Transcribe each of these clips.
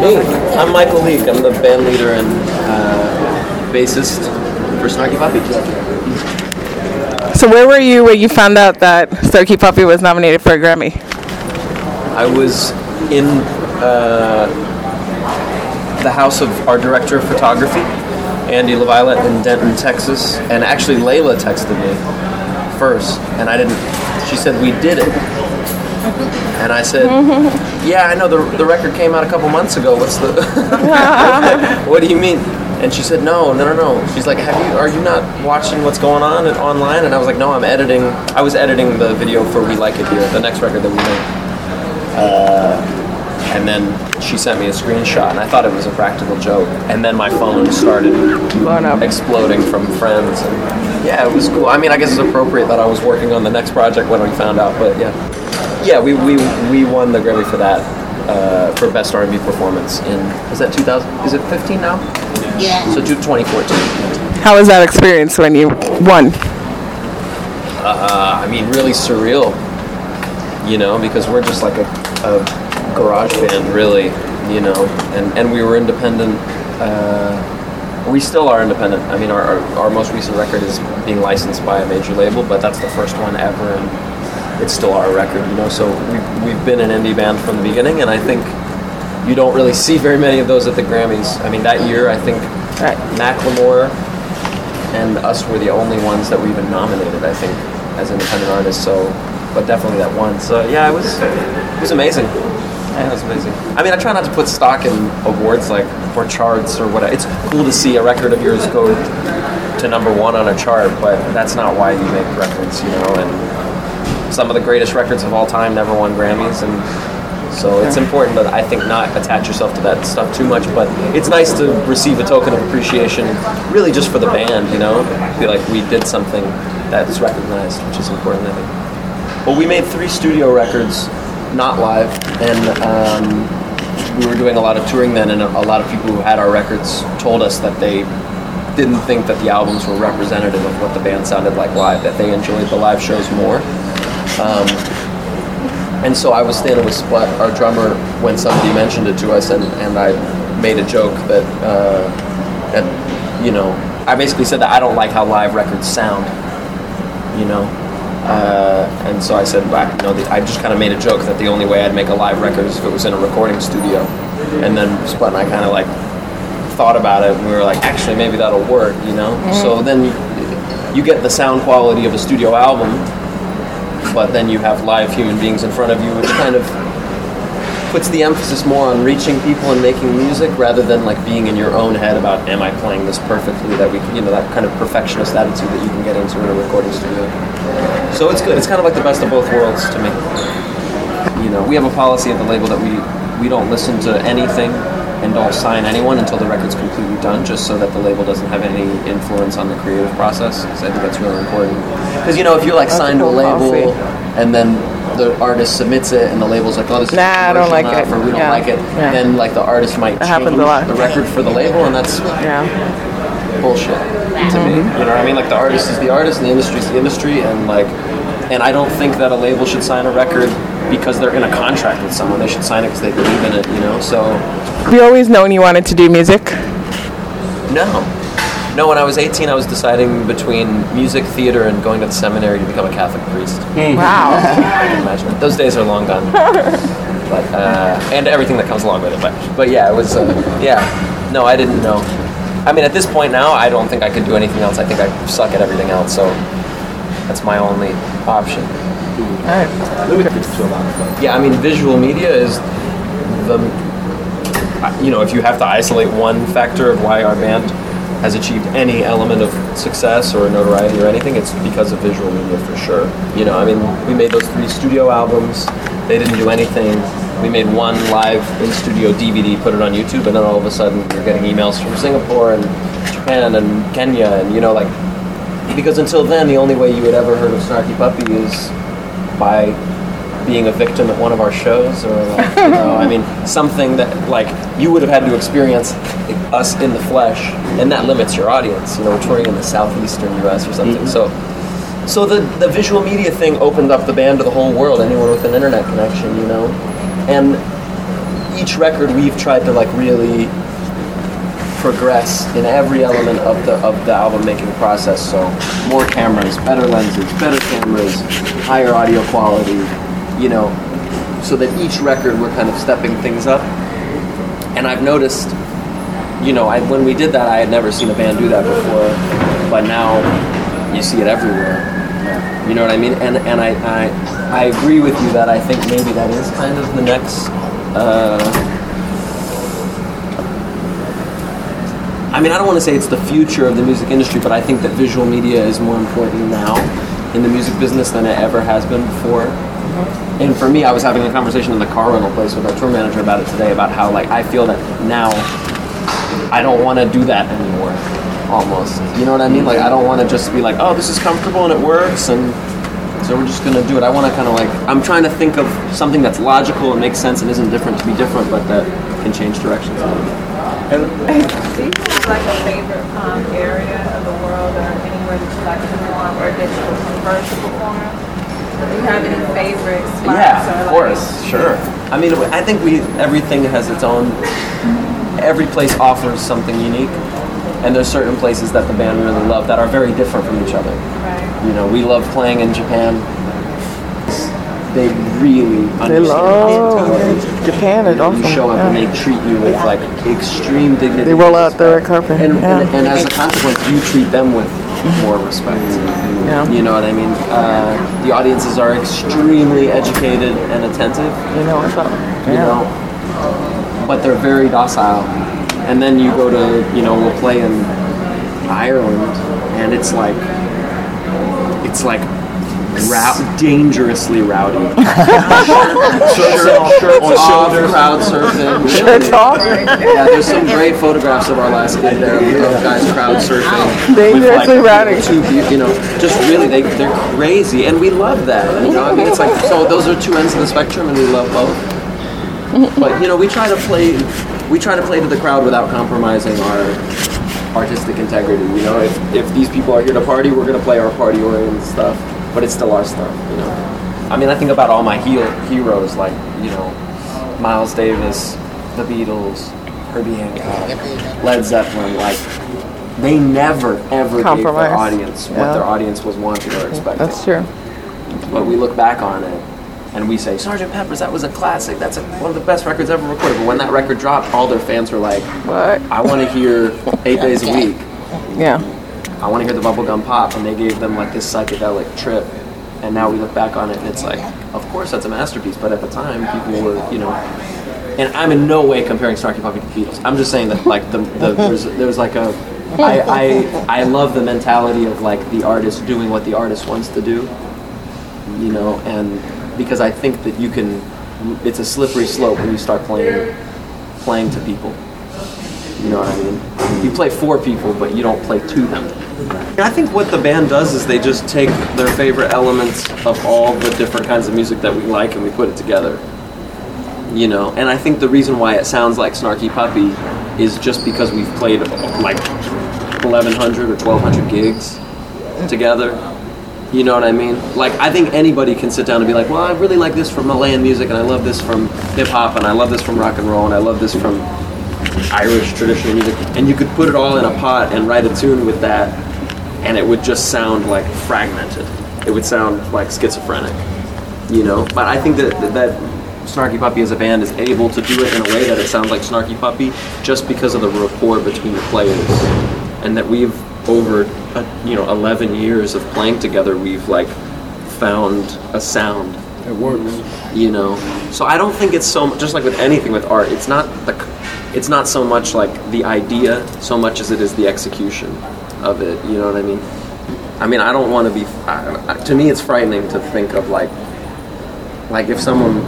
Me, I'm Michael League. I'm the band leader and uh, bassist for Snarky Puppy. So where were you when you found out that Snarky Puppy was nominated for a Grammy? I was in uh, the house of our director of photography, Andy LaViolette in Denton, Texas, and actually Layla texted me first, and I didn't. She said we did it, and I said, "Yeah, I know the the record came out a couple months ago. What's the? what do you mean?" And she said, "No, no, no, no." She's like, "Have you? Are you not watching what's going on at, online?" And I was like, "No, I'm editing. I was editing the video for We Like It Here, the next record that we made." Uh, and then she sent me a screenshot, and I thought it was a practical joke. And then my phone started exploding from friends, and yeah, it was cool. I mean, I guess it's appropriate that I was working on the next project when we found out, but yeah, yeah, we we, we won the Grammy for that uh, for best R&B performance in is that 2000? Is it 15 now? Yeah. So to 2014. How was that experience when you won? Uh, I mean, really surreal, you know, because we're just like a, a garage band, really, you know, and, and we were independent. Uh, we still are independent. I mean, our, our, our most recent record is being licensed by a major label, but that's the first one ever, and it's still our record, you know. So we've, we've been an indie band from the beginning, and I think you don't really see very many of those at the Grammys. I mean, that year, I think Right. Macklemore and us were the only ones that were even nominated, I think, as independent artists. So, but definitely that one. So yeah, it was it was amazing. Yeah, it was amazing. I mean, I try not to put stock in awards like or charts or whatever. It's cool to see a record of yours go to number one on a chart, but that's not why you make records, you know. And some of the greatest records of all time never won Grammys, and so it's important that I think not attach yourself to that stuff too much. But it's nice to receive a token of appreciation, really just for the band, you know. Feel like we did something that's recognized, which is important, I think. Well, we made three studio records, not live, and um, we were doing a lot of touring then, and a, a lot of people who had our records told us that they didn't think that the albums were representative of what the band sounded like live, that they enjoyed the live shows more. Um, and so I was standing with Sput, our drummer, when somebody mentioned it to us, and, and I made a joke that, uh, that, you know, I basically said that I don't like how live records sound, you know. Uh, and so I said, back, you know, the, I just kind of made a joke that the only way I'd make a live record is if it was in a recording studio. And then Sput and I kind of like thought about it, and we were like, actually, maybe that'll work, you know. So then you get the sound quality of a studio album, but then you have live human beings in front of you, which kind of puts the emphasis more on reaching people and making music rather than like being in your own head about am I playing this perfectly that we you know that kind of perfectionist attitude that you can get into in a recording studio. So it's good. It's kind of like the best of both worlds to me. You know, we have a policy at the label that we we don't listen to anything and don't sign anyone until the record's completely done, just so that the label doesn't have any influence on the creative process. Because I think that's really important. Because you know, if you're like signed to a label and then the artist submits it and the label's like, oh, this is Nah, I don't like it. or we don't Yeah. like it, Yeah. then like the artist might That change the record for the label, and that's Yeah. bullshit to me. Mm-hmm. You know what I mean? Like the artist is the artist, and the industry is the industry, and like, and I don't think that a label should sign a record because they're in a contract with someone. They should sign it because they believe in it. You know? So Have you always known you wanted to do music? no, no. When I was 18, I was deciding between music, theater, and going to the seminary to become a Catholic priest. Wow. I can imagine it. Those days are long gone. but uh, and everything that comes along with it. But but yeah, it was uh, yeah. No, I didn't know. I mean, at this point now, I don't think I could do anything else. I think I suck at everything else. So that's my only option. Alright. Yeah, I mean, visual media is the you know if you have to isolate one factor of why our band has achieved any element of success or notoriety or anything, it's because of visual media for sure. You know, I mean, we made those three studio albums. They didn't do anything. We made one live in studio DVD, put it on YouTube, and then all of a sudden you're getting emails from Singapore and Japan and Kenya, and you know, like because until then the only way you had ever heard of Snarky Puppy is by being a victim at one of our shows or like, you know, I mean something that like you would have had to experience us in the flesh and that limits your audience. You know we're touring in the southeastern US or something. Mm-hmm. So so the the visual media thing opened up the band to the whole world anyone with an internet connection you know? And each record we've tried to like really progress in every element of the of the album making process. So more cameras, better lenses, better cameras, higher audio quality, you know, so that each record we're kind of stepping things up. And I've noticed, you know, I, when we did that, I had never seen a band do that before, but now you see it everywhere. You know what I mean? And and I, I I agree with you that I think maybe that is kind of the next. Uh, I mean, I don't want to say it's the future of the music industry, but I think that visual media is more important now in the music business than it ever has been before. Mm-hmm. And for me, I was having a conversation in the car rental place with our tour manager about it today about how like I feel that now I don't want to do that anymore. Almost, you know what I mean? Like I don't want to just be like, oh, this is comfortable and it works, and so we're just gonna do it. I want to kind of like I'm trying to think of something that's logical and makes sense and isn't different to be different, but that can change directions. Do you have like a favorite um, area of the world or anywhere that you like to perform or that you prefer to perform? Do you have any favorite spots? Yeah, of like- course, sure. I mean, I think we everything has its own. Every place offers something unique, and there's certain places that the band really love that are very different from each other. Right. You know, we love playing in Japan. They really They understand love. Japan is awesome. You show up and they treat you with like extreme dignity. They roll out and the red carpet, and, yeah. and, and as a consequence, you treat them with more respect. Yeah. You know what I mean? Uh, the audiences are extremely educated and attentive. You know what's up. You Yeah. know, but they're very docile. And then you go to, you know, we'll play in Ireland, and it's like, it's like. Rou- dangerously rowdy. shirt, shirt off, crowd surfing. Shirts off. Yeah, there's some great photographs of our last gig there of guys crowd surfing. Dangerously rowdy. Two, you know, just really, they, they're crazy, and we love that. You know, I mean, it's like, so those are two ends of the spectrum, and we love both. But, you know, we try to play, we try to play to the crowd without compromising our artistic integrity. You know, if, if these people are here to party, we're going to play our party-oriented stuff, but it's still our stuff, you know. I mean, I think about all my heel, heroes, like, you know, Miles Davis, the Beatles, Herbie Hancock, Led Zeppelin, like they never ever gave their audience what Yeah. their audience was wanting or expecting. That's true. But we look back on it and we say, Sergeant Pepper's, that was a classic. That's a, one of the best records ever recorded. But when that record dropped, all their fans were like, What? I want to hear eight days a week. Yeah. I want to hear the bubblegum pop. And they gave them like this psychedelic trip. And now we look back on it and it's like, of course that's a masterpiece. But at the time, people were, you know, and I'm in no way comparing Snarky Puppy to Beatles. I'm just saying that like the, the there's there's like a I, I I love the mentality of like the artist doing what the artist wants to do, you know, and because I think that you can, it's a slippery slope when you start playing playing to people. You know what I mean? You play for people, but you don't play to them. I think what the band does is they just take their favorite elements of all the different kinds of music that we like and we put it together you know and i think the reason why it sounds like snarky puppy is just because we've played like 1100 or 1200 gigs together you know what i mean like i think anybody can sit down and be like well i really like this from Malian music and i love this from hip-hop and i love this from rock and roll and i love this from irish traditional music and you could put it all in a pot and write a tune with that and it would just sound like fragmented it would sound like schizophrenic you know. But I think that that Snarky Puppy as a band is able to do it in a way that it sounds like Snarky Puppy, just because of the rapport between the players, and that we've over uh, you know 11 years of playing together, we've like found a sound. It works. You know, so I don't think it's so just like with anything with art. It's not the it's not so much like the idea so much as it is the execution of it. You know what I mean? I mean, I don't want to be. I, I- to me, it's frightening to think of like, like if someone.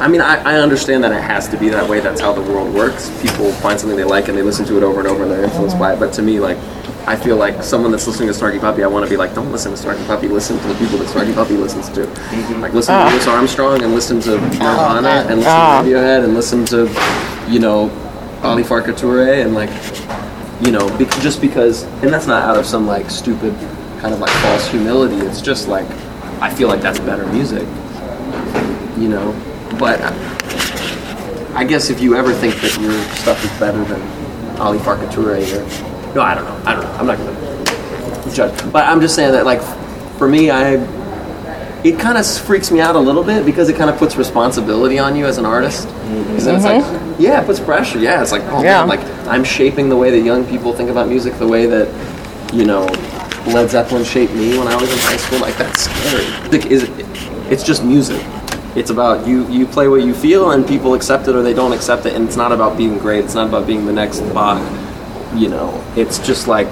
I mean, I, I understand that it has to be that way. That's how the world works. People find something they like and they listen to it over and over and they're influenced by it. But to me, like, I feel like someone that's listening to Snarky Puppy, I want to be like, don't listen to Snarky Puppy. Listen to the people that Snarky Puppy listens to. Like, listen to Louis Armstrong and listen to Nirvana and listen Ah. to Radiohead and listen to, you know, Ali Farka Touré and like, you know, bec just because, and that's not out of some like stupid kind of like false humility. It's just like I feel like that's better music, you know. But I guess if you ever think that your stuff is better than Ali Farka Toure or no, I don't know. I don't know. I'm not gonna judge, but I'm just saying that like for me, I it kind of freaks me out a little bit because it kind of puts responsibility on you as an artist. Mm-hmm. 'Cause then it's like, mm-hmm. yeah, it puts pressure. Yeah, it's like, oh Yeah. man, like I'm shaping the way that young people think about music, the way that you know Led Zeppelin shaped me when I was in high school. Like that's scary. Like, is it, it's just music. It's about you. You play what you feel, and people accept it or they don't accept it. And it's not about being great. It's not about being the next Bach. You know, it's just like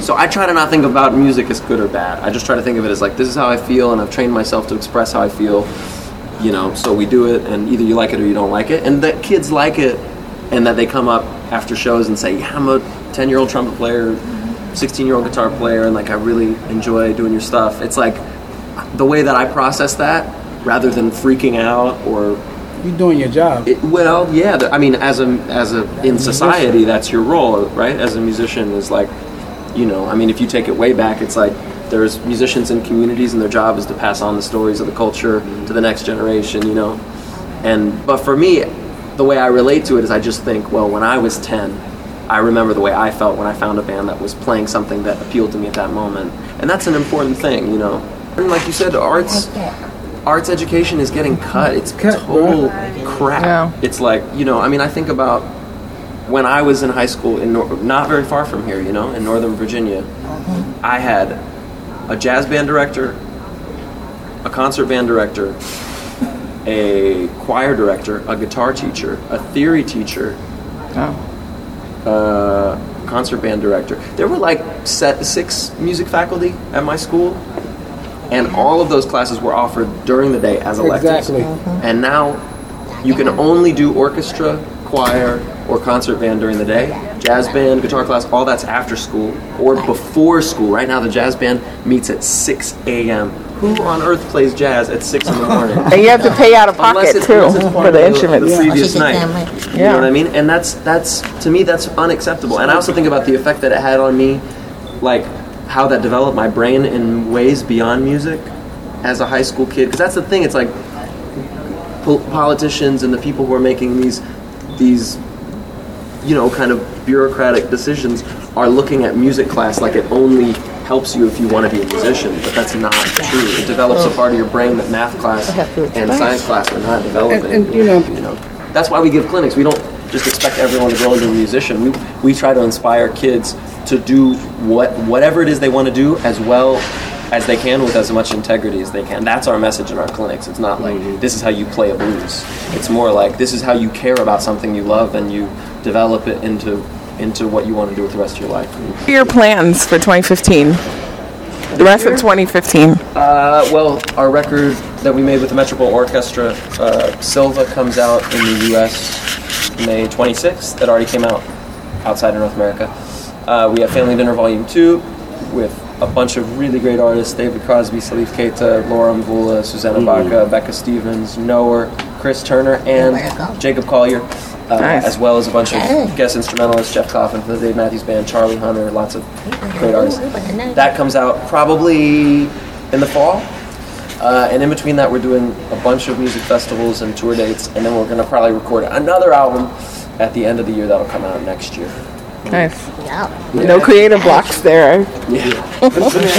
so I try to not think about music as good or bad. I just try to think of it as like this is how I feel, and I've trained myself to express how I feel. You know, so we do it, and either you like it or you don't like it, and that kids like it, and that they come up after shows and say, "Yeah, I'm a ten-year-old trumpet player, sixteen-year-old guitar player, and like I really enjoy doing your stuff." It's like the way that I process that, rather than freaking out or You're doing your job. it, well, yeah. I mean, as a as a in society, that's your role, right? As a musician, is like, you know, I mean, if you take it way back, it's like there's musicians in communities, and their job is to pass on the stories of the culture to the next generation, you know. And but for me, the way I relate to it is I just think, well, when I was ten, I remember the way I felt when I found a band that was playing something that appealed to me at that moment, and that's an important thing, you know. And like you said, arts arts education is getting cut. It's Cut, total crap. Yeah. It's like you know. I mean, I think about when I was in high school in nor- not very far from here. You know, in Northern Virginia, I had a jazz band director, a concert band director, a choir director, a guitar teacher, a theory teacher, Oh. uh, concert band director. There were like set six music faculty at my school, and all of those classes were offered during the day as electives. Exactly. And now you can only do orchestra, choir, or concert band during the day. Jazz band, guitar class, all that's after school or before school. Right now, the jazz band meets at 6 a.m. Who on earth plays jazz at 6 in the morning? And you have to pay out of Unless pocket it's, too unless it's for of the the instruments. previous Yeah. night. You know what I mean? And that's that's to me that's unacceptable. And I also think about the effect that it had on me, like how that developed my brain in ways beyond music as a high school kid. Because that's the thing. It's like pol- politicians and the people who are making these these you know kind of bureaucratic decisions are looking at music class like it only helps you if you want to be a musician but that's not true. It develops a oh. part of your brain that math class and science class are not developing And- and, you know- you know. That's why we give clinics. We don't just expect everyone to grow into a musician. We, we try to inspire kids to do what whatever it is they want to do as well as they can with as much integrity as they can. That's our message in our clinics. It's not like mm-hmm. this is how you play a blues. It's more like this is how you care about something you love and you develop it into into what you want to do with the rest of your life What are your plans for 2015? The rest of 2015. Uh, well, our record that we made with the Metropole Orchestra, uh, Sylva, comes out in the U.S. May 26th. That already came out outside of North America. Uh, we have Family Dinner Volume 2 with a bunch of really great artists David Crosby, Salif Keita, Laura Mvula, Susana Baca, Becca Stevens, Knower, Chris Turner, and? Jacob Collier. Uh, Nice. As well as a bunch of guest instrumentalists, Jeff Coffin from the Dave Matthews Band, Charlie Hunter, lots of great artists. That comes out probably in the fall. Uh, and in between that, we're doing a bunch of music festivals and tour dates, and then we're going to probably record another album at the end of the year that'll come out next year. Nice. Yeah. No creative blocks there. Yeah.